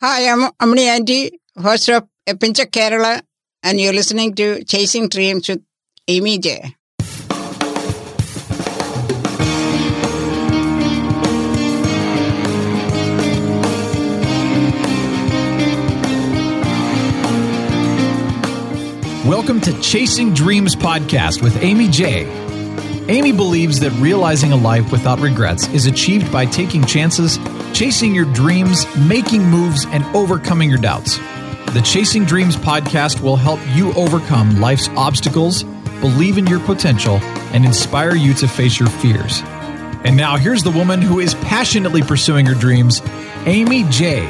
Hi, I'm Amni Auntie, host of A Pinch of Kerala, and you're listening to Chasing Dreams with Amy J. Welcome to Chasing Dreams podcast with Amy J. Amy believes that realizing a life without regrets is achieved by taking chances, chasing your dreams, making moves, and overcoming your doubts. The Chasing Dreams podcast will help you overcome life's obstacles, believe in your potential, and inspire you to face your fears. And now, here's the woman who is passionately pursuing her dreams, Amy J.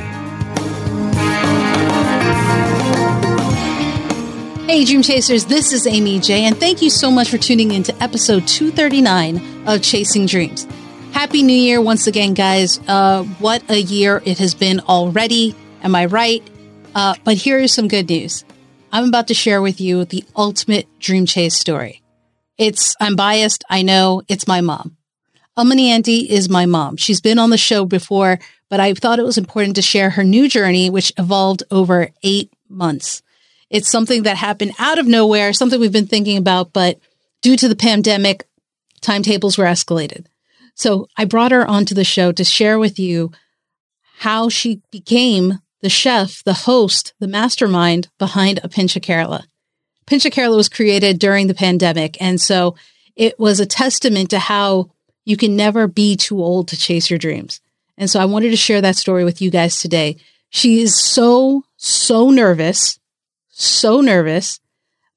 Hey, Dream Chasers, this is Amy J, and thank you so much for tuning in to episode 239 of Chasing Dreams. Happy New Year once again, guys. Uh, what a year it has been already. Am I right? Uh, but here is some good news. I'm about to share with you the ultimate dream chase story. It's, I'm biased. I know it's my mom. Amani Auntie is my mom. She's been on the show before, but I thought it was important to share her new journey, which evolved over eight months. It's something that happened out of nowhere, something we've been thinking about, but due to the pandemic, timetables were escalated. So I brought her onto the show to share with you how she became the chef, the host, the mastermind behind A Pinch of Kerala. Pinch of Kerala was created during the pandemic. And so it was a testament to how you can never be too old to chase your dreams. And so I wanted to share that story with you guys today. She is so, so nervous so nervous,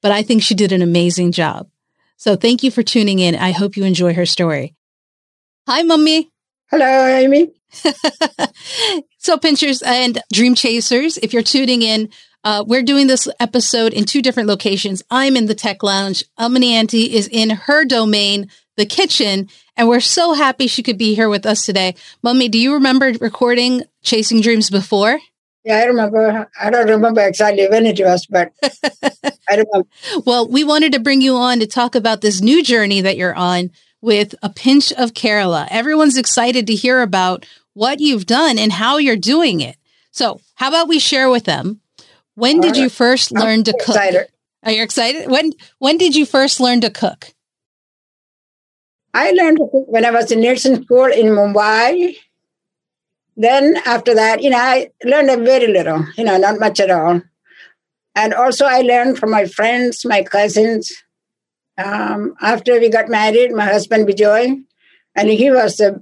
but I think she did an amazing job. So thank you for tuning in. I hope you enjoy her story. Hi, Mummy. Hello, Amy. so, pinchers and dream chasers, if you're tuning in, uh, we're doing this episode in two different locations. I'm in the tech lounge. Amani Auntie is in her domain, the kitchen, and we're so happy she could be here with us today. Mummy, do you remember recording Chasing Dreams before? Yeah, I remember. I don't remember exactly when it was, but I remember. Well, we wanted to bring you on to talk about this new journey that you're on with a pinch of Kerala. Everyone's excited to hear about what you've done and how you're doing it. So, how about we share with them? When did you first learn to cook? Are you excited? When when did you first learn to cook? I learned to cook when I was in nursing school in Mumbai then after that, you know, I learned a very little, you know, not much at all. And also, I learned from my friends, my cousins. Um, after we got married, my husband Bijoy, and he was a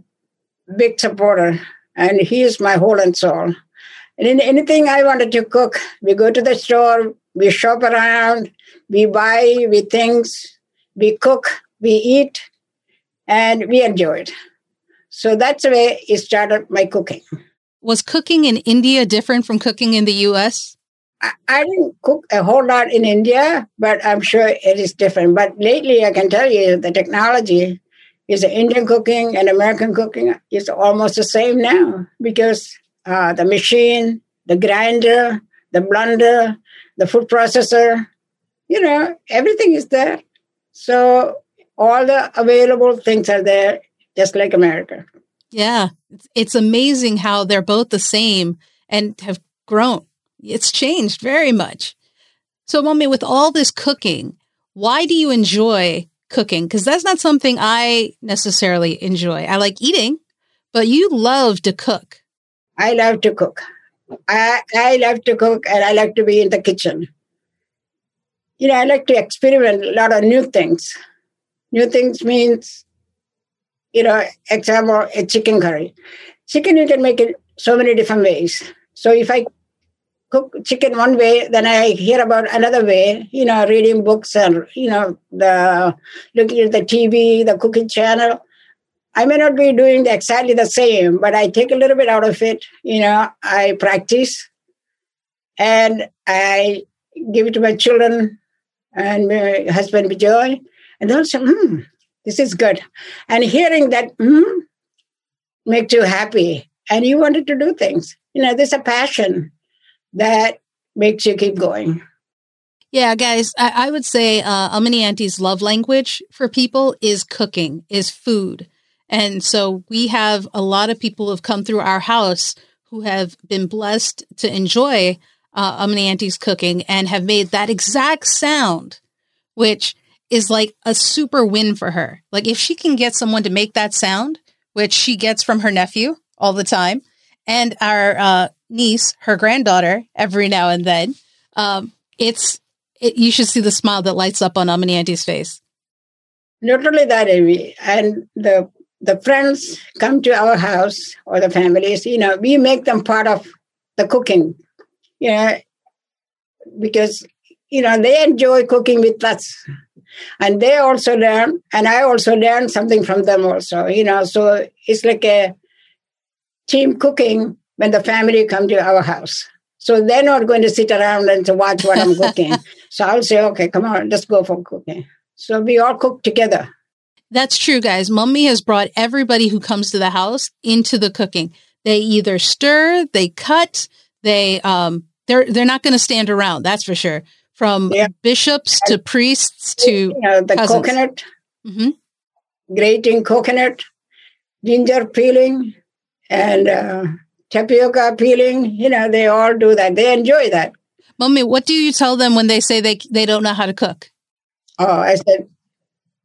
big supporter, and he is my whole and soul. And in anything I wanted to cook, we go to the store, we shop around, we buy, we things, we cook, we eat, and we enjoy it. So that's the way it started my cooking. Was cooking in India different from cooking in the US? I, didn't cook a whole lot in India, but I'm sure it is different. But lately, I can tell you the technology is the Indian cooking and American cooking is almost the same now because uh, the machine, the grinder, the blender, the food processor, you know, everything is there. So all the available things are there just like America. Yeah. It's amazing how they're both the same and have grown. It's changed very much. So, mommy, with all this cooking, why do you enjoy cooking? Because that's not something I necessarily enjoy. I like eating, but you love to cook. I love to cook. I, I love to cook and I like to be in the kitchen. You know, I like to experiment a lot of new things. New things means you know, example, a chicken curry. Chicken, you can make it so many different ways. So if I cook chicken one way, then I hear about another way, you know, reading books and, you know, the looking at the TV, the cooking channel. I may not be doing exactly the same, but I take a little bit out of it. You know, I practice and I give it to my children and my husband Bijoy. And they'll say, hmm, this is good. And hearing that mm, makes you happy and you wanted to do things. You know, there's a passion that makes you keep going. Yeah, guys, I, I would say uh, Amani Auntie's love language for people is cooking, is food. And so we have a lot of people who have come through our house who have been blessed to enjoy uh, Omni Auntie's cooking and have made that exact sound, which is like a super win for her. Like if she can get someone to make that sound, which she gets from her nephew all the time, and our uh, niece, her granddaughter, every now and then, um, it's it, you should see the smile that lights up on Omni Auntie's face. Not only that, Amy, and the the friends come to our house or the families. You know, we make them part of the cooking. You know, because you know they enjoy cooking with us and they also learn and i also learn something from them also you know so it's like a team cooking when the family come to our house. So they're not going to sit around and to watch what i'm cooking. So i'll say okay come on let's go for cooking. So we all cook together. That's true guys. Mummy has brought everybody who comes to the house into the cooking. They either stir they cut they um they're they're not going to stand around that's for sure. From yeah. bishops to priests to you know, the cousins. coconut, mm-hmm. grating coconut, ginger peeling, and uh, tapioca peeling. You know, they all do that. They enjoy that. Mommy, what do you tell them when they say they they don't know how to cook? Oh, I said,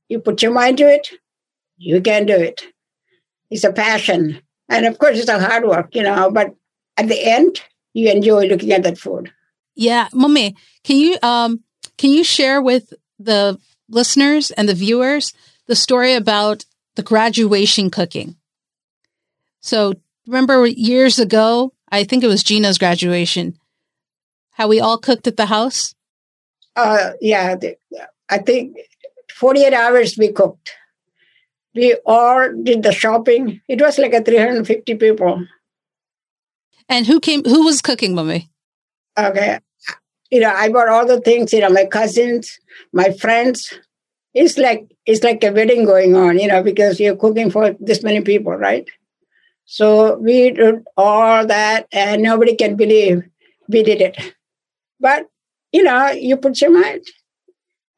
you put your mind to it, you can do it. It's a passion, and of course, it's a hard work, you know. But at the end, you enjoy looking at that food. Yeah, mommy, can you um can you share with the listeners and the viewers the story about the graduation cooking? So remember years ago, I think it was Gina's graduation, how we all cooked at the house? Uh yeah, I think 48 hours we cooked. We all did the shopping. It was like a 350 people. And who came who was cooking, mommy? Okay. You know, I bought all the things, you know, my cousins, my friends. It's like it's like a wedding going on, you know, because you're cooking for this many people, right? So we did all that and nobody can believe we did it. But, you know, you put your mind.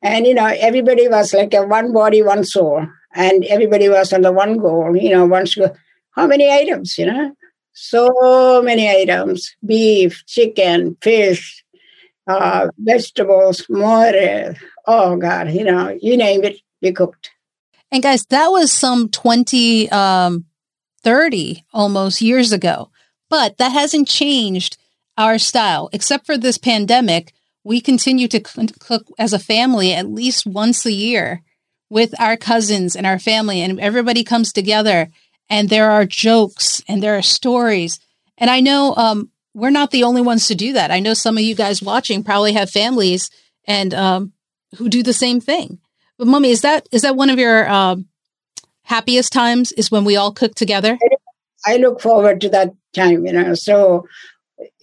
And, you know, everybody was like a one body, one soul. And everybody was on the one goal, you know, one goal. How many items, you know? so many items beef, chicken, fish, uh, vegetables, more. Oh, God, you know, you name it, we cooked. And guys, that was some 20, um, 30 almost years ago. But that hasn't changed our style, except for this pandemic. We continue to cook as a family at least once a year with our cousins and our family, and everybody comes together and there are jokes and there are stories. And I know um, we're not the only ones to do that. I know some of you guys watching probably have families and um, who do the same thing. But mommy, is that is that one of your um, happiest times? Is when we all cook together? I look forward to that time. You know, so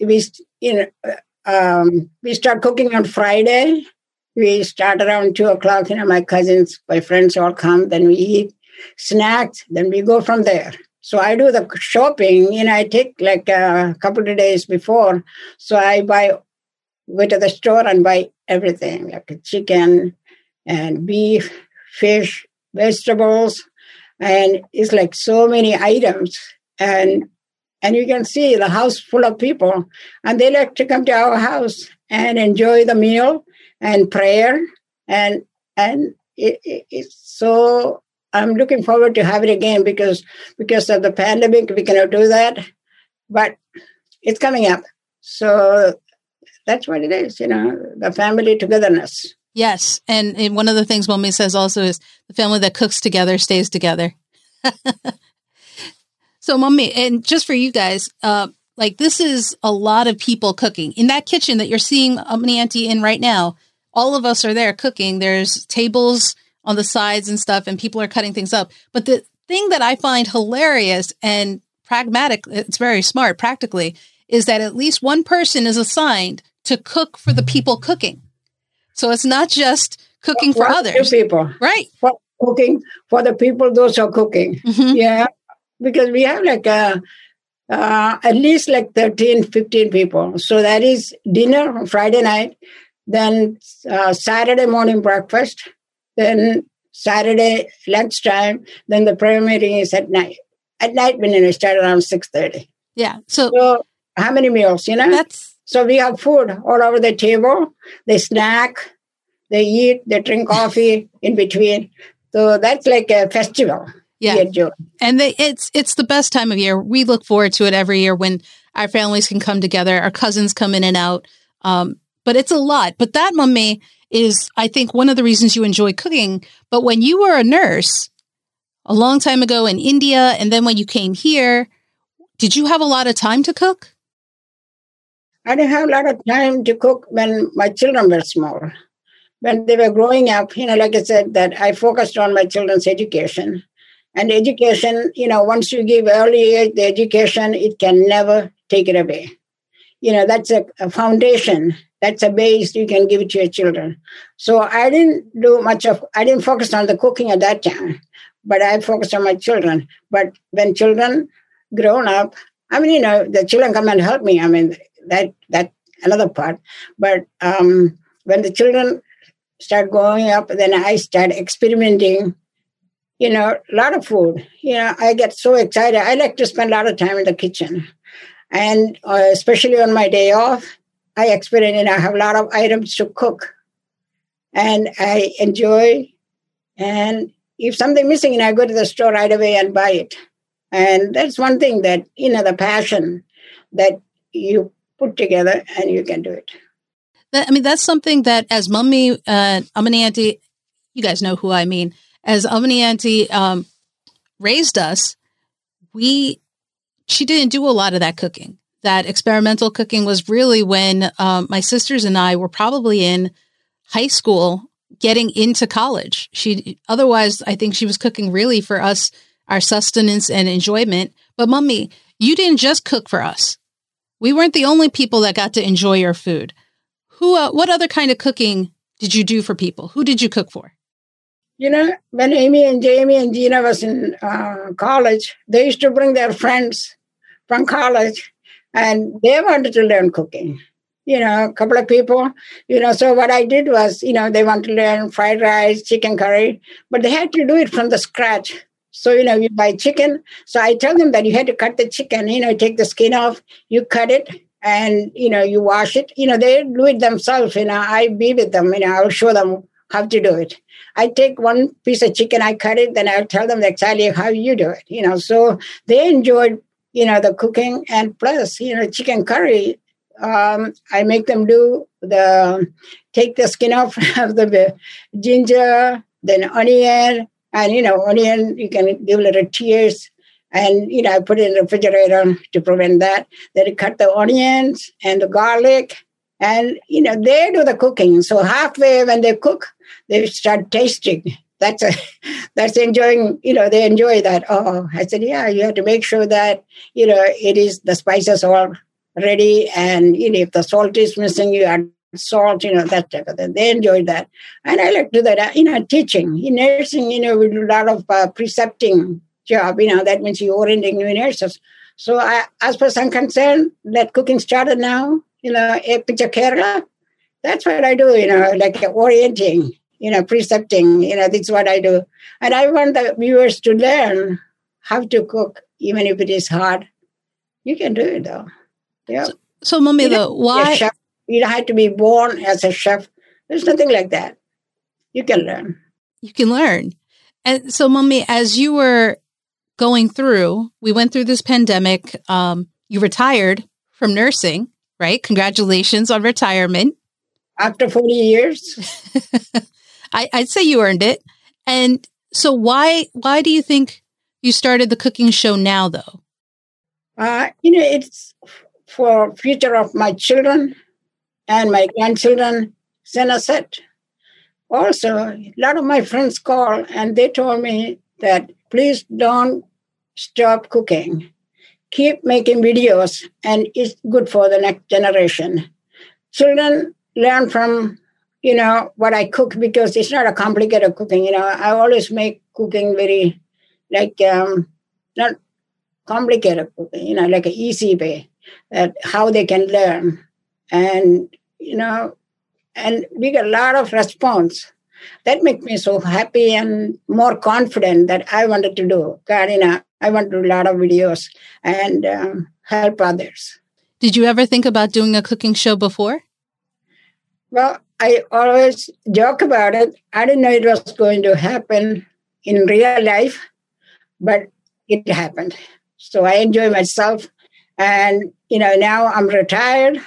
we you know um, we start cooking on Friday. We start around two o'clock. You know, my cousins, my friends all come. Then we eat snacks, then we go from there. So I do the shopping, you know, I take like a couple of days before. So I buy, go to the store and buy everything, like chicken and beef, fish, vegetables. And it's like so many items. And and you can see the house full of people. And they like to come to our house and enjoy the meal and prayer. And and it, it, it's so I'm looking forward to have it again because because of the pandemic we cannot do that, but it's coming up. So that's what it is, you know, the family togetherness. Yes, and, and one of the things Mommy says also is the family that cooks together stays together. so, Mommy, and just for you guys, uh, like this is a lot of people cooking in that kitchen that you're seeing Omni Auntie in right now. All of us are there cooking. There's tables on the sides and stuff, and people are cutting things up. But the thing that I find hilarious and pragmatic, it's very smart practically, is that at least one person is assigned to cook for the people cooking. So it's not just cooking for others. People. Right. For cooking for the people, those are cooking. Mm-hmm. Yeah. Because we have like a, uh, at least like 13, 15 people. So that is dinner on Friday night, then uh, Saturday morning breakfast, then Saturday lunchtime. Then the prayer meeting is at night. At night when it start around six thirty. Yeah. So, so how many meals, you know? That's so we have food all over the table. They snack, they eat, they drink coffee in between. So that's like a festival. Yeah. And they, it's it's the best time of year. We look forward to it every year when our families can come together, our cousins come in and out. Um, but it's a lot. But that, mummy, is I think one of the reasons you enjoy cooking. But when you were a nurse a long time ago in India, and then when you came here, did you have a lot of time to cook? I didn't have a lot of time to cook when my children were small. When they were growing up, you know, like I said, that I focused on my children's education. And education, you know, once you give early age the education, it can never take it away. You know, that's a, a foundation. That's a base you can give to your children. So I didn't do much of, I didn't focus on the cooking at that time, but I focused on my children. But when children grown up, I mean, you know, the children come and help me. I mean, that that another part. But um, when the children start growing up, then I start experimenting. You know, a lot of food. You know, I get so excited. I like to spend a lot of time in the kitchen, and uh, especially on my day off, I experiment. And I have a lot of items to cook, and I enjoy. And if something missing, and I go to the store right away and buy it. And that's one thing that you know the passion that you put together and you can do it. I mean, that's something that as mummy, uh, Amani Auntie, you guys know who I mean, as Amani Auntie um, raised us, we, she didn't do a lot of that cooking. That experimental cooking was really when um, my sisters and I were probably in high school getting into college. She, otherwise, I think she was cooking really for us, our sustenance and enjoyment. But mummy, you didn't just cook for us we weren't the only people that got to enjoy your food. Who, uh, what other kind of cooking did you do for people? Who did you cook for? You know, when Amy and Jamie and Gina was in uh, college, they used to bring their friends from college, and they wanted to learn cooking. You know, a couple of people. You know, so what I did was, you know, they wanted to learn fried rice, chicken curry, but they had to do it from the scratch. So, you know, you buy chicken. So I tell them that you had to cut the chicken, you know, take the skin off, you cut it, and, you know, you wash it. You know, they do it themselves. You know, I be with them, you know, I'll show them how to do it. I take one piece of chicken, I cut it, then I'll tell them exactly how you do it, you know. So they enjoyed, you know, the cooking. And plus, you know, chicken curry, um, I make them do the, take the skin off of the ginger, then onion, and, you know, onion, you can give little tears. And, you know, I put it in the refrigerator to prevent that. Then you cut the onions and the garlic. And, you know, they do the cooking. So halfway when they cook, they start tasting. That's a, that's enjoying, you know, they enjoy that. Oh, I said, yeah, you have to make sure that, you know, it is the spices all ready. And, you know, if the salt is missing, you add salt, you know, that type of thing. They enjoyed that. And I like to do that, uh, you know, teaching. In nursing, you know, we do a lot of uh, precepting job, you know, that means you're orienting new nurses. So I, as far as I'm concerned, that cooking started now, you know, a Pinch of Kerala. That's what I do, you know, like orienting, you know, precepting, you know, that's what I do. And I want the viewers to learn how to cook, even if it is hard. You can do it though. Yeah. So, so Mummy, though, why? You don't have to be born as a chef. There's nothing like that. You can learn. You can learn. And so, mommy, as you were going through, we went through this pandemic. Um, you retired from nursing, right? Congratulations on retirement. After 40 years. I, I'd say you earned it. And so why why do you think you started the cooking show now though? Uh, you know, it's for future of my children and my grandchildren a set. Also, a lot of my friends call and they told me that please don't stop cooking. Keep making videos, and it's good for the next generation. Children learn from, you know, what I cook because it's not a complicated cooking. You know, I always make cooking very, like, um, not complicated cooking, you know, like an easy way that how they can learn and you know and we get a lot of response that makes me so happy and more confident that i wanted to do karina I want to do a lot of videos and um, help others. Did you ever think about doing a cooking show before? Well, I always joke about it. I didn't know it was going to happen in real life, but it happened. So I enjoy myself. And, you know, now I'm retired.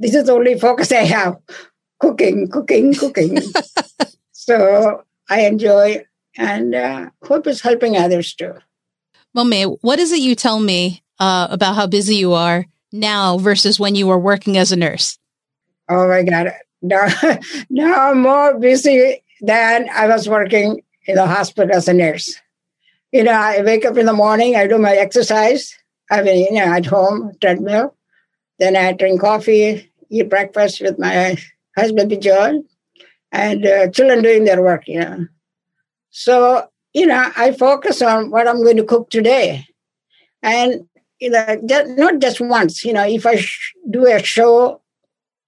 This is the only focus I have cooking, cooking, cooking. so I enjoy and uh, hope it's helping others too. Well, Mommy, what is it you tell me uh, about how busy you are now versus when you were working as a nurse? Oh my God. Now, now I'm more busy than I was working in the hospital as a nurse. You know, I wake up in the morning, I do my exercise. I mean, you know, at home, treadmill. Then I drink coffee, eat breakfast with my husband, John, and uh, children doing their work, you know. So, you know, I focus on what I'm going to cook today. And, you know, just, not just once, you know, if I sh- do a show,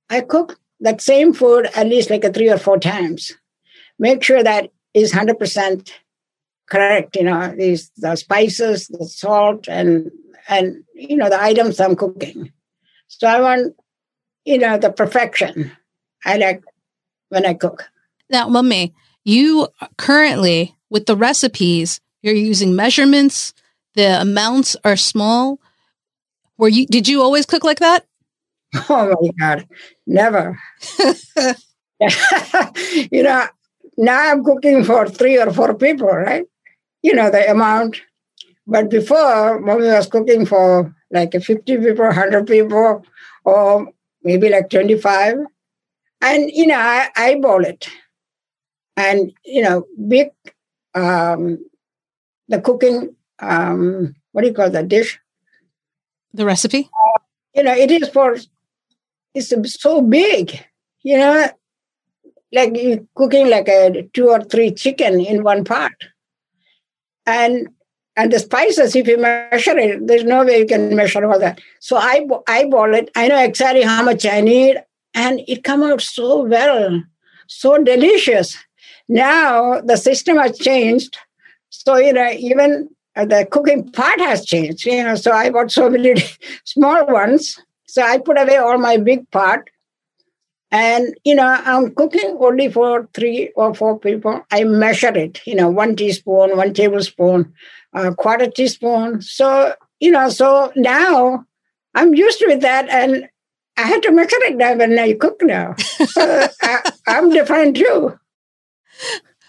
I cook that same food at least like a three or four times. Make sure that is 100% correct, you know, these the spices, the salt, and, and, you know, the items I'm cooking. So I want, you know, the perfection. I like when I cook. Now, Mummy, you currently, with the recipes, you're using measurements, the amounts are small. Were you, did you always cook like that? Oh my God, never. you know, now I'm cooking for three or four people, right? You know, the amount. But before, mommy was cooking for like 50 people, 100 people, or maybe like 25. And, you know, I eyeball it. And, you know, big, um, the cooking, um, what do you call that dish? The recipe? Uh, you know, it is for, it's so big, you know, like you cooking like a two or three chicken in one pot. And and the spices, if you measure it, there's no way you can measure all that. So I eyeball it. I know exactly how much I need, and it come out so well, so delicious. Now the system has changed, so you know even the cooking pot has changed. You know, so I bought so many small ones. So I put away all my big pot, and you know I'm cooking only for three or four people. I measure it. You know, one teaspoon, one tablespoon, a quarter teaspoon. So you know, so now I'm used with that, and I had to measure it now when I cook now. so I, I'm different too.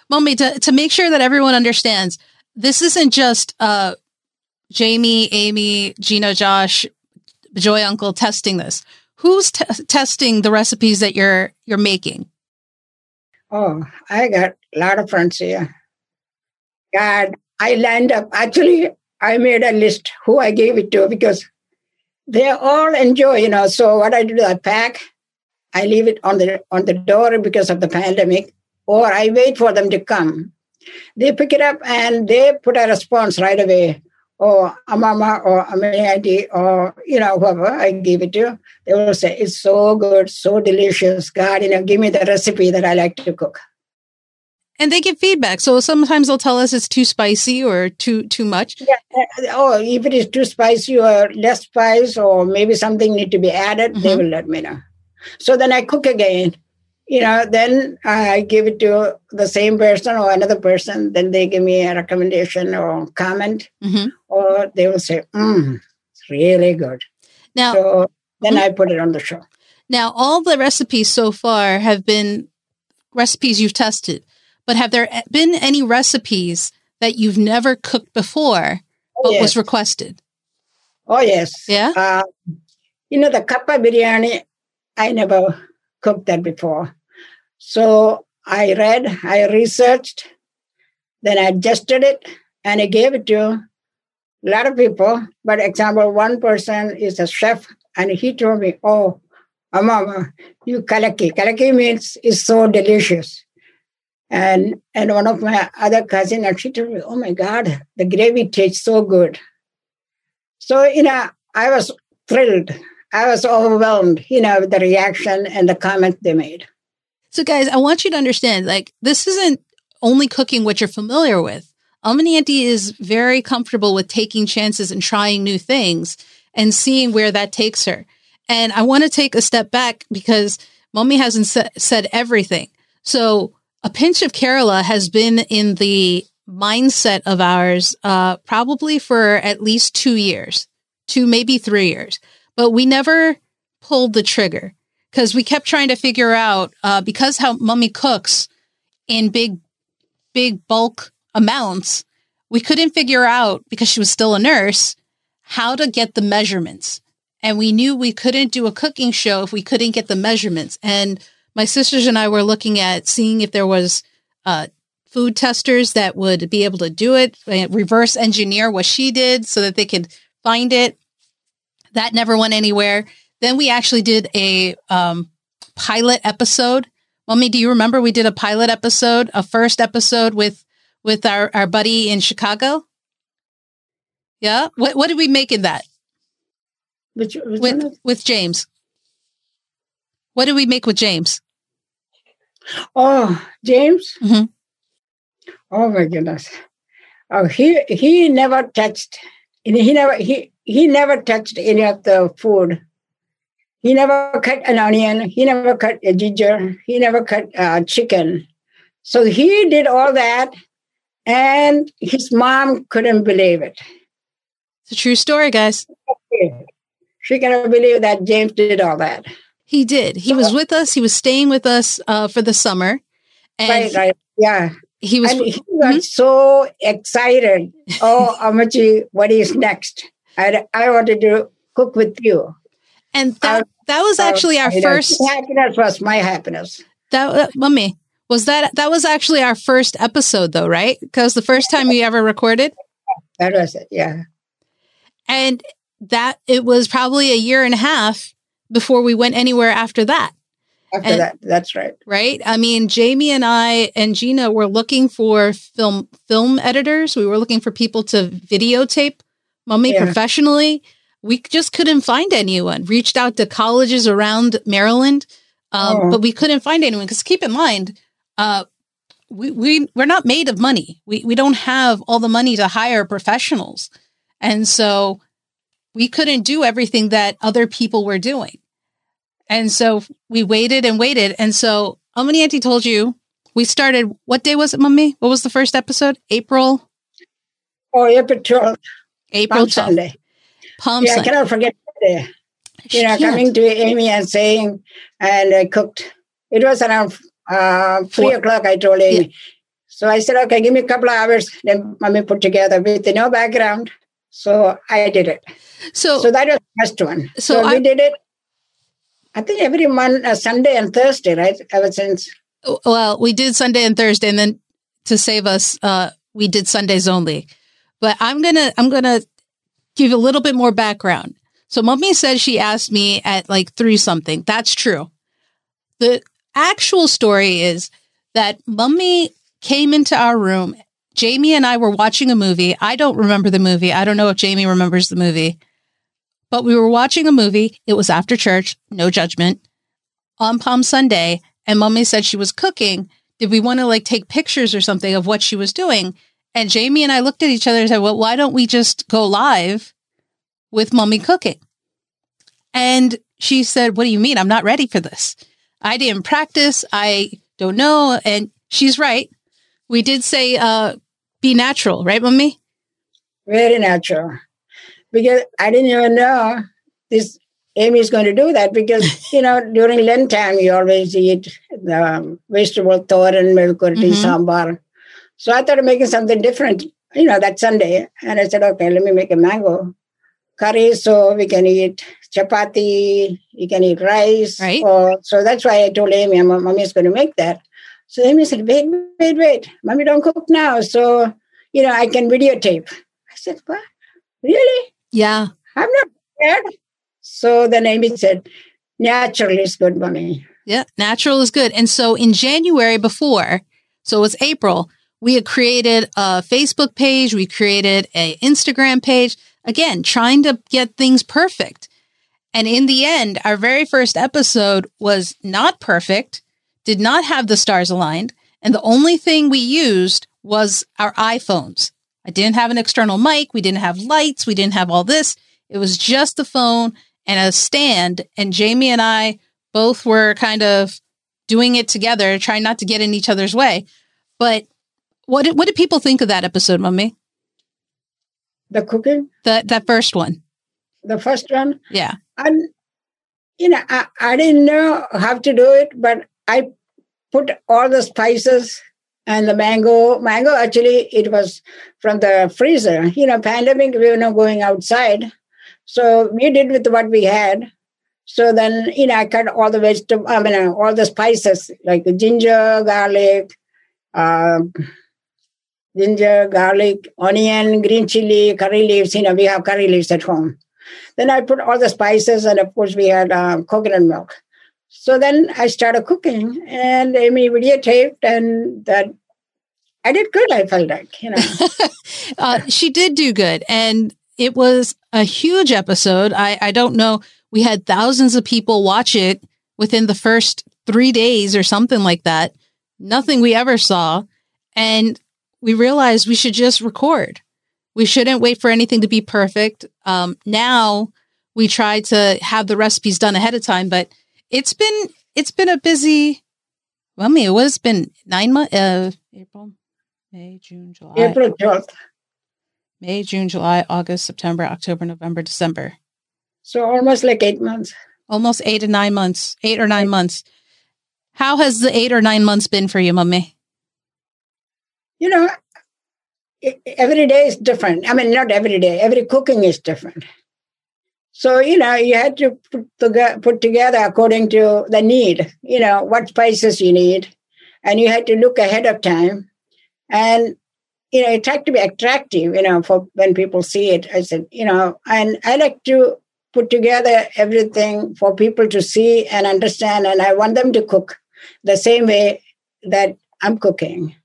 Mommy, to, to make sure that everyone understands, this isn't just uh, Jamie, Amy, Gina, Josh, Joy Uncle testing this. Who's t- testing the recipes that you're you're making? Oh, I got a lot of friends here. God, I lined up. Actually, I made a list who I gave it to because they all enjoy, you know. So what I do, I pack, I leave it on the on the door because of the pandemic, or I wait for them to come. They pick it up and they put a response right away. Or Amama or Amayadi or you know whoever I give it to, they will say it's so good, so delicious. God, you know, give me the recipe that I like to cook. And they give feedback. So sometimes they'll tell us it's too spicy or too too much. Yeah. Oh, if it is too spicy or less spice or maybe something need to be added, mm-hmm. they will let me know. So then I cook again. You know, then I give it to the same person or another person. Then they give me a recommendation or comment, mm-hmm. or they will say, mm, "It's really good." Now, so then mm-hmm. I put it on the show. Now, all the recipes so far have been recipes you've tested, but have there been any recipes that you've never cooked before but oh, yes. was requested? Oh yes. Yeah. Uh, you know the kappa biryani. I never cooked that before. So I read, I researched, then I adjusted it, and I gave it to a lot of people. But example, one person is a chef, and he told me, "Oh, Amama, you kalaki. Kalaki means is so delicious." And and one of my other cousin actually told me, "Oh my God, the gravy tastes so good." So you know, I was thrilled. I was overwhelmed, you know, the reaction and the comment they made. So, guys, I want you to understand like, this isn't only cooking what you're familiar with. Auntie is very comfortable with taking chances and trying new things and seeing where that takes her. And I want to take a step back because Mommy hasn't sa- said everything. So a pinch of Kerala has been in the mindset of ours uh, probably for at least two years, two, maybe three years. But we never pulled the trigger because we kept trying to figure out uh, because how Mummy cooks in big, big bulk amounts, we couldn't figure out because she was still a nurse how to get the measurements. And we knew we couldn't do a cooking show if we couldn't get the measurements. And my sisters and I were looking at seeing if there was uh, food testers that would be able to do it, reverse engineer what she did so that they could find it. That never went anywhere. Then we actually did a um, pilot episode. Mommy, do you remember we did a pilot episode, a first episode with with our, our buddy in Chicago? Yeah. What what did we make in that? Which, which with with James. What did we make with James? Oh, James. Mhm. Oh my goodness. Oh, he he never touched. He never he he never touched any of the food. He never cut an onion. He never cut a ginger. He never cut uh, chicken. So he did all that, and his mom couldn't believe it. It's a true story, guys. She cannot believe that James did all that. He did. He was with us. He was staying with us uh, for the summer, and right, right. Yeah. he was. and he was so excited. Oh, Amachi, what is next? I, I wanted to cook with you. and that uh, that was actually our You know, first. happiness was my happiness. That uh, mummy was that that was actually our first episode, though, right? Because the first time we ever recorded, That was it. Yeah. and that it was probably a year and a half before we went anywhere after that. After And- that, that's right. right? I mean, Jamie and I and Gina were looking for film film editors. We were looking for people to videotape Mummy Yeah. professionally. We just couldn't find anyone. Reached out to colleges around Maryland, um, Oh. but we couldn't find anyone. Because keep in mind, uh, we we we're not made of money. We we don't have all the money to hire professionals, and so we couldn't do everything that other people were doing. And so we waited and waited. And so Almani Auntie told you we started. What day was it, Mummy? What was the first episode? April. Oh, April 12th, April Palm 12th. Sunday. Palm yeah, I cannot forget that day. You know, Can't. coming to Amy and saying, and I cooked. It was around uh, three Four. o'clock, I told Amy. So I said, okay, give me a couple of hours. Then mommy put together with no background. So I did it. So, So that was the first one. So So, I- we did it, I think every month, uh, Sunday and Thursday, right? Ever since. well, we did Sunday and Thursday, and then to save us, uh, we did Sundays only. But I'm gonna I'm gonna give you a little bit more background. So Mummy said she asked me at like three something. That's true. The actual story is that Mummy came into our room. Jamie and I were watching a movie. I don't remember the movie. I don't know if Jamie remembers the movie. But we were watching a movie. It was after church, no judgment, on Palm Sunday. And Mummy said she was cooking. Did we want to like take pictures or something of what she was doing? And Jamie and I looked at each other and said, well, why don't we just go live with Mummy cooking? And she said, what do you mean? I'm not ready for this. I didn't practice. I don't know. And she's right. We did say, uh, be natural, right, Mummy? Very natural. Because I didn't even know this Amy is going to do that because, you know, during Lent time, you always eat the um, vegetable thoran, melkurti, Mhm. sambar. So I thought of making something different, you know, that Sunday. And I said, okay, let me make a mango curry so we can eat chapati, you can eat rice. Right. Or, so that's why I told Amy, mommy is going to make that. So Amy said, wait, wait, wait. Mommy don't cook now. So, you know, I can videotape. I said, what? Really? Yeah. I'm not prepared. So then Amy said, natural is good, mommy. Yeah. Natural is good. And so in January before, so it was April, we had created a Facebook page. We created a Instagram page. Again, trying to get things perfect. And in the end, our very first episode was not perfect, did not have the stars aligned. And the only thing we used was our iPhones. I didn't have an external mic. We didn't have lights. We didn't have all this. It was just the phone and a stand. And Jamie and I both were kind of doing it together, trying not to get in each other's way. But what did, what did people think of that episode, Mummy? The cooking? The, that first one. The first one? Yeah. And, you know, I, I didn't know how to do it, but I put all the spices and the mango mango actually it was from the freezer you know pandemic we were not going outside so we did with what we had so then you know i cut all the vegetables i mean all the spices like ginger garlic uh, ginger garlic onion green chili curry leaves you know we have curry leaves at home then i put all the spices and of course we had uh, coconut milk so then I started cooking and Amy videotaped and that I did good, I felt like, you know. uh, she did do good. And it was a huge episode. I, I don't know. We had thousands of people watch it within the first three days or something like that. Nothing we ever saw. And we realized we should just record. We shouldn't wait for anything to be perfect. Um, now we try to have the recipes done ahead of time, but it's been it's been a busy. Well, I mean, it was been nine months. Uh, April, May, June, July. April twelfth. May, June, July, August, September, October, November, December. So almost like eight months. Almost eight to nine months. Eight or nine months. How has the eight or nine months been for you, mummy? You know, every day is different. I mean, not every day. Every cooking is different. So, you know, you had to put, put together according to the need, you know, what spices you need. And you had to look ahead of time. And, you know, it had to be attractive, you know, for when people see it. I said, you know, and I like to put together everything for people to see and understand. And I want them to cook the same way that I'm cooking.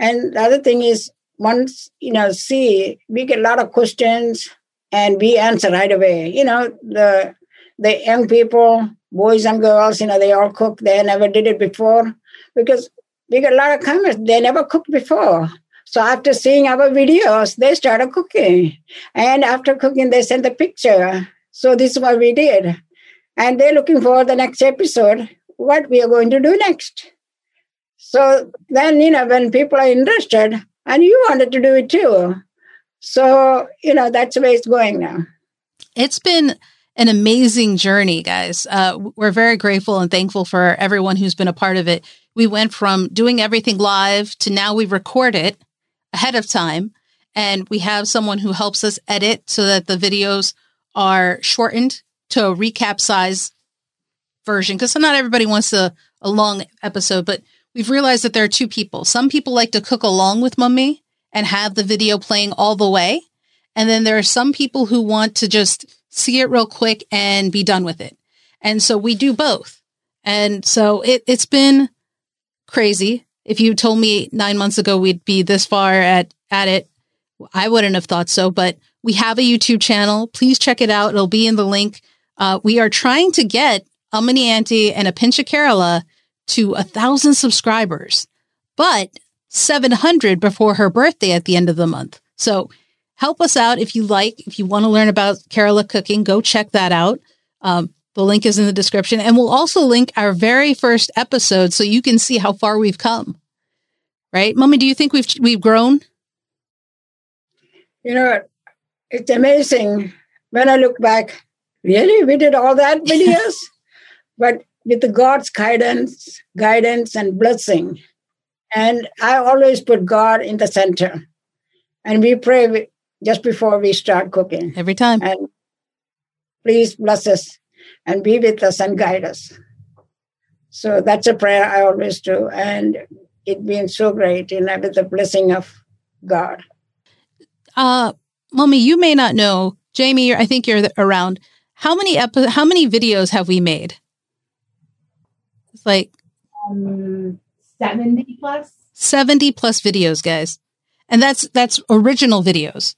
And the other thing is, once, you know, see, we get a lot of questions and we answer right away. You know, the the young people, boys and girls, you know, they all cook. They never did it before because we get a lot of comments. They never cooked before. So after seeing our videos, they started cooking. And after cooking, they sent a picture. So this is what we did. And they're looking for the next episode, what we are going to do next. So then, you know, when people are interested, and you wanted to do it too, so, you know, that's the way it's going now. It's been an amazing journey, guys. Uh, we're very grateful and thankful for everyone who's been a part of it. We went from doing everything live to now we record it ahead of time. And we have someone who helps us edit so that the videos are shortened to a recap size version. Because not everybody wants a, a long episode, but we've realized that there are two people. Some people like to cook along with Mummy and have the video playing all the way. And then there are some people who want to just see it real quick and be done with it. And so we do both. And so it, it's been crazy. If you told me nine months ago we'd be this far at, at it, I wouldn't have thought so. But we have a YouTube channel. Please check it out. It'll be in the link. Uh, we are trying to get a mini auntie and a pinch of Kerala to a thousand subscribers. But 700 before her birthday at the end of the month. So help us out if you like. If you want to learn about Kerala cooking, go check that out. Um, the link is in the description. And we'll also link our very first episode so you can see how far we've come. Right? Mommy, do you think we've we've grown? You know, it's amazing when I look back. Really? We did all that videos? but with God's guidance, guidance and blessing, and I always put God in the center. And we pray just before we start cooking. Every time. And please bless us and be with us and guide us. So that's a prayer I always do. And it been so great, you know, with the blessing of God. Uh, Mommy, you may not know, Jamie, I think you're around. How many epi- how many videos have we made? It's like um, 70 plus? 70 plus videos guys. And that's that's original videos.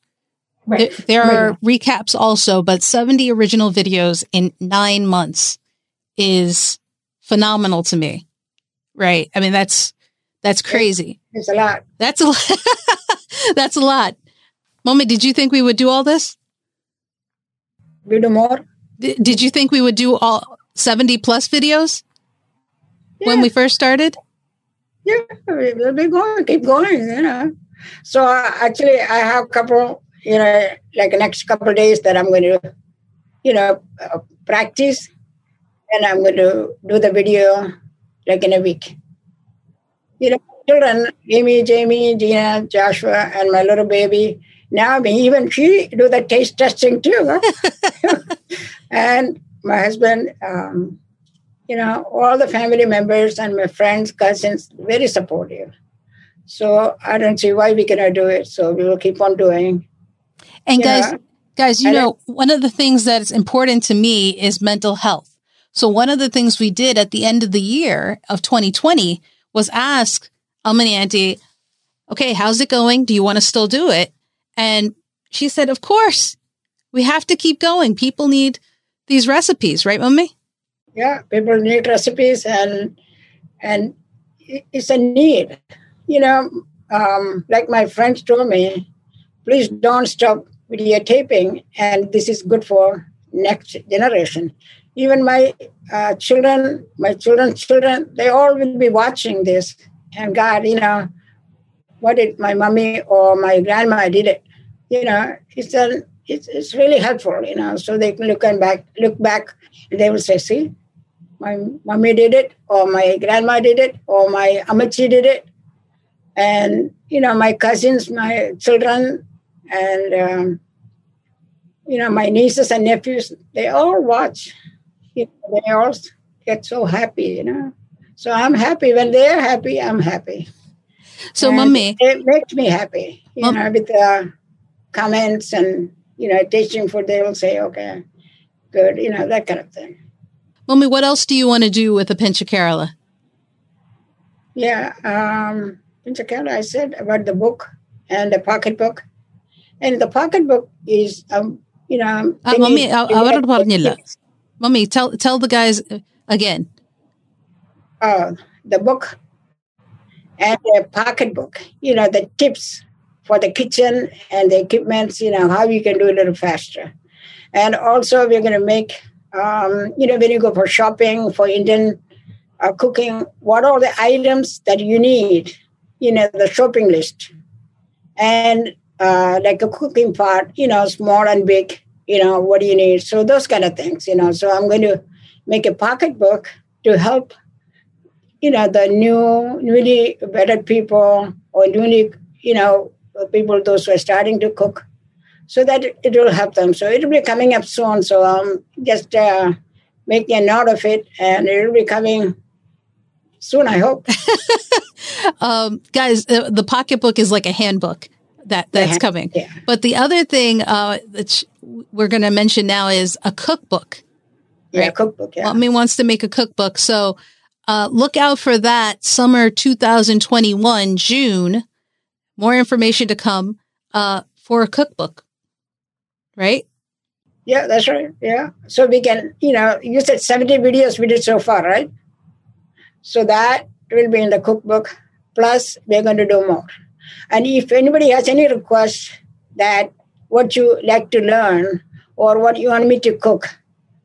Right. There, there are recaps also but 70 original videos in nine months is phenomenal to me. Right? I mean that's that's crazy. It's a lot. That's a lot. That's a lot. Mommy, did you think we would do all this? We do more. D- did you think we would do all 70 plus videos when we first started? Yeah, we'll be going, keep going, you know. So uh, actually, I have a couple, you know, like next couple of days that I'm going to, you know, uh, practice, and I'm going to do the video like in a week. You know, children, Aimee, Jamie, Gina, Joshua, and my little baby. Now, me, even she do the taste testing too. huh? and my husband, um, you know, all the family members and my friends, cousins, very supportive. So I don't see why we cannot do it. So we will keep on doing. And Yeah. guys, guys, you know, one of the things that is important to me is mental health. So one of the things we did at the end of the year of 2020 was ask oh, Almani Auntie, okay, how's it going? Do you want to still do it? And she said, of course, we have to keep going. People need these recipes, right, Mummy? Yeah, people need recipes and and it's a need. You know, um, like my friends told me, please don't stop videotaping, and this is good for next generation. Even my uh, children, my children's children, they all will be watching this. And God, you know, what did my mommy or my grandma did it? You know, it's a, it's it's really helpful. You know, so they can look and back, look back, and they will say, see, my mommy did it, or my grandma did it, or my amachi did it, and you know my cousins, my children, and um, you know my nieces and nephews, they all watch. You know, they all get so happy, you know. So I'm happy when they're happy. I'm happy. So, And Mummy, it makes me happy, you Mum- know, with the comments and you know teaching food. They will say, okay, good, you know that kind of thing Mummy, what else do you want to do with a pinch of Kerala? Yeah, um, Pinchakala, I said about the book and the pocketbook. And the pocketbook is, um, you know, I'm Ah, thinking- mummy, ആ- അവരോട് പറഞ്ഞില്ല. Mummy, tell tell the guys uh, again. uh, the book and the pocketbook, you know, the tips for the kitchen and the equipments, you know, how you can do it a little faster. And also, we're going to make, um, you know, when you go for shopping for Indian uh, cooking, what are the items that you need, you know, the shopping list. And uh, like a cooking pot, you know, small and big, you know, what do you need? So those kind of things, you know. So I'm going to make a pocketbook to help you know, the new, newly wedded people or newly, you know, people, those who are starting to cook, so that it will help them. So it will be coming up soon. So I'm just uh, making a note of it, and it will be coming soon, I hope. Um, guys, uh, the pocketbook is like a handbook that that's hand- coming. yeah. But the other thing uh, that we're going to mention now is a cookbook. Yeah, Right. cookbook. Yeah. Mommy wants to make a cookbook, so uh, look out for that summer 2021 June. More information to come uh, for a cookbook, right? Yeah, that's right. Yeah. So we can, you know, you said 70 videos we did so far, right? So that will be in the cookbook. Plus, we're going to do more. And if anybody has any requests that what you like to learn or what you want me to cook,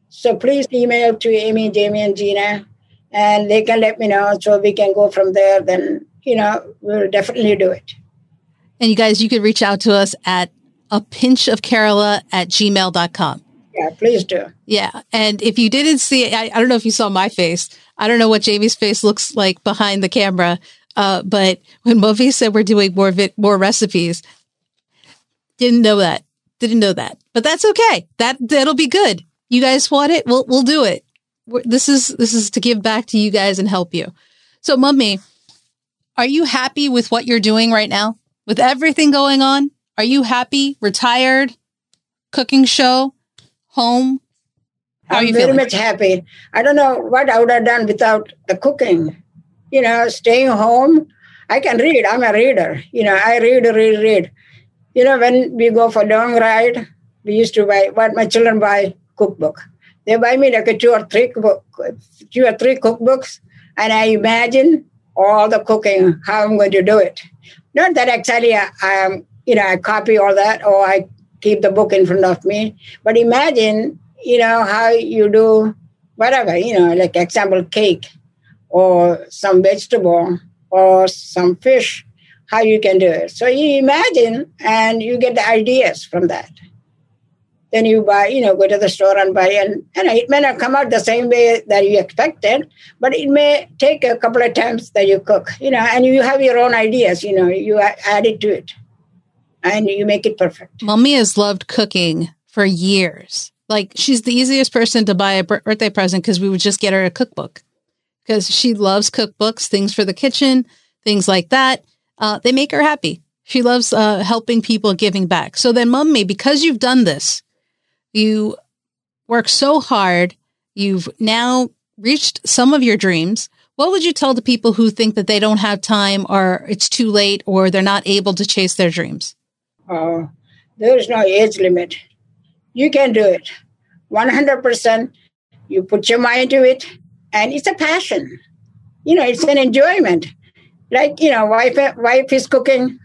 so please email to Aimee, Jamie, and Gina, and they can let me know so we can go from there. Then, you know, we'll definitely do it. And you guys, you could reach out to us at a pinch of Kerala at gmail.com. Yeah, please do. Yeah. And if you didn't see, I, I don't know if you saw my face. I don't know what Jamie's face looks like behind the camera. Uh, but when Movi said we're doing more vi- more recipes, didn't know that. Didn't know that. But that's okay. That that'll be good. You guys want it? We'll we'll do it. We're, this is this is to give back to you guys and help you. So, Mummy, are you happy with what you're doing right now? With everything going on? Are you happy? Retired? Cooking show? Home? How I'm you very feeling? much happy. I don't know what I would have done without the cooking. You know, staying home, I can read. I'm a reader. You know, I read, read, read. You know, when we go for long ride, we used to buy what my children buy cookbook. They buy me like a two or three book, two or three cookbooks, and I imagine all the cooking, how I'm going to do it. Not that actually I am you know, I copy all that or I keep the book in front of me. But imagine, you know, how you do whatever, you know, like example, cake or some vegetable or some fish, how you can do it. So you imagine and you get the ideas from that. Then you buy, you know, go to the store and buy, and, and it may not come out the same way that you expected, but it may take a couple of times that you cook, you know, and you have your own ideas, you know, you add it to it and you make it perfect. Mommy has loved cooking for years. Like she's the easiest person to buy a birthday present because we would just get her a cookbook because she loves cookbooks, things for the kitchen, things like that. Uh, they make her happy. She loves uh, helping people, giving back. So then, Mommy, because you've done this, you work so hard, you've now reached some of your dreams. What would you tell the people who think that they don't have time or it's too late or they're not able to chase their dreams? Uh, there is no age limit. You can do it 100%. You put your mind to it, and it's a passion. You know, it's an enjoyment. Like, you know, wife, wife is cooking,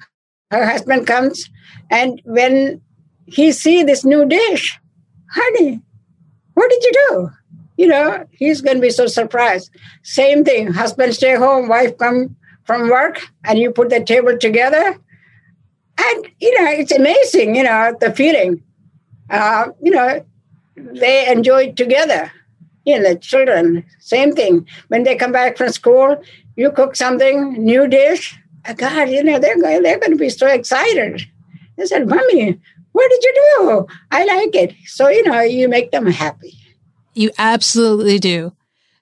her husband comes, and when he see this new dish, honey, what did you do? You know, he's going to be so surprised. Same thing, husband stay home, wife come from work, and you put the table together, and you know it's amazing you know the feeling. Uh, you know they enjoy it together. You know children same thing. When they come back from school you cook something new dish. Uh, god you know they're going they're going to be so excited. They said mommy what did you do? I like it. So you know you make them happy. You absolutely do.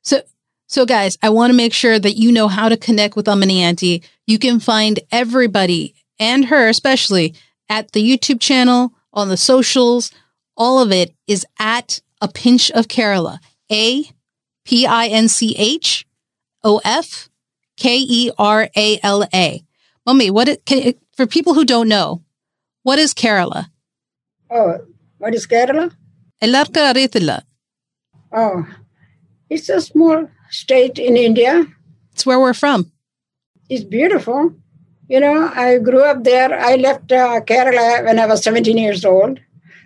So so guys i want to make sure that you know how to connect with Amani Auntie. You can find everybody and her especially at the YouTube channel, on the socials. All of it is at a pinch of Kerala. A P I N C H O F K E R A L A. Mommy, what it, can, for people who don't know, what is Kerala? Oh, what is Kerala? Oh, it's a small state in India. It's where we're from. It's beautiful. You know, I grew up there. I left uh, Kerala when I was 17 years old.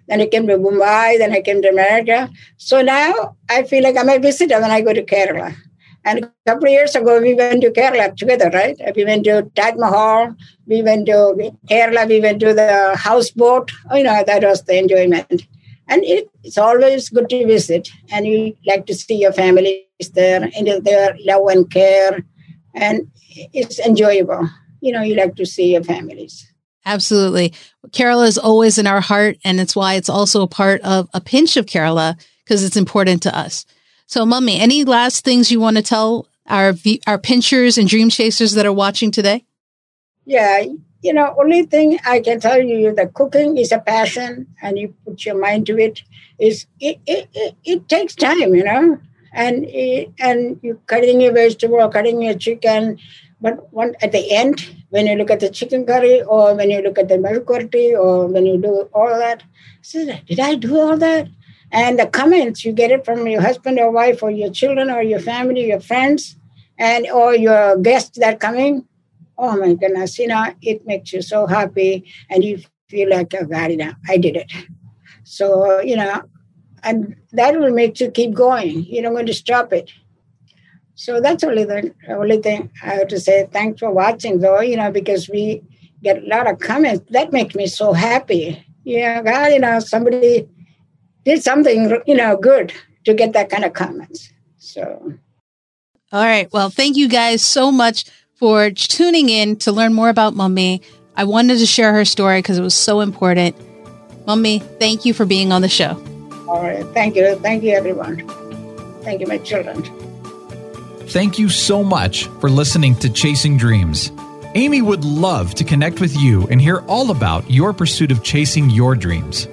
Then I came to Mumbai. Then I came to America. So now I feel like I'm a visitor when I go to Kerala. And a couple of years ago, we went to Kerala together, right? We went to Taj Mahal. We went to Kerala. We went to the houseboat. You know, that was the enjoyment. And it, it's always good to visit. And you like to see your families there and their love and care. And it's enjoyable you know, you like to see your families. Absolutely. Kerala is always in our heart, and it's why it's also a part of a pinch of Kerala because it's important to us. So, Mummy, any last things you want to tell our our pinchers and dream chasers that are watching today? Yeah, you know, only thing I can tell you that cooking is a passion, and you put your mind to it. Is it it, it, it takes time, you know, and and you cutting your vegetable, or cutting your chicken, but one, at the end, when you look at the chicken curry or when you look at the melkurti or when you do all that, say, did I do all that? And the comments, you get it from your husband or wife or your children or your family, your friends, and or your guests that coming. Oh my goodness, you know, it makes you so happy and you feel like, oh God, you know, I did it. So, you know, and that will make you keep going. You're not going to stop it. So that's only the only thing I have to say. Thanks for watching, though. You know, because we get a lot of comments. That makes me so happy. Yeah, God, you know, somebody did something, you know, good to get that kind of comments. So. All right. Well, thank you guys so much for tuning in to learn more about Mummy. I wanted to share her story because it was so important. Mummy, thank you for being on the show. All right. Thank you. Thank you, everyone. Thank you, my children. Thank you so much for listening to Chasing Dreams. Aimee would love to connect with you and hear all about your pursuit of chasing your dreams.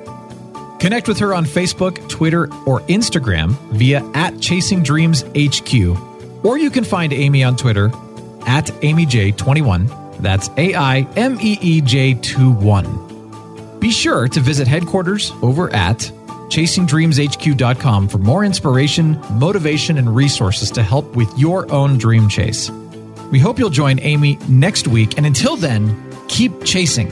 Connect with her on Facebook, Twitter, or Instagram via at Chasing Dreams HQ, or you can find Aimee on Twitter at AimeeJ21. That's A I M E E J 2 1. Be sure to visit headquarters over at chasingdreamshq.com for more inspiration, motivation, and resources to help with your own dream chase. We hope you'll join Aimee next week, and until then, keep chasing.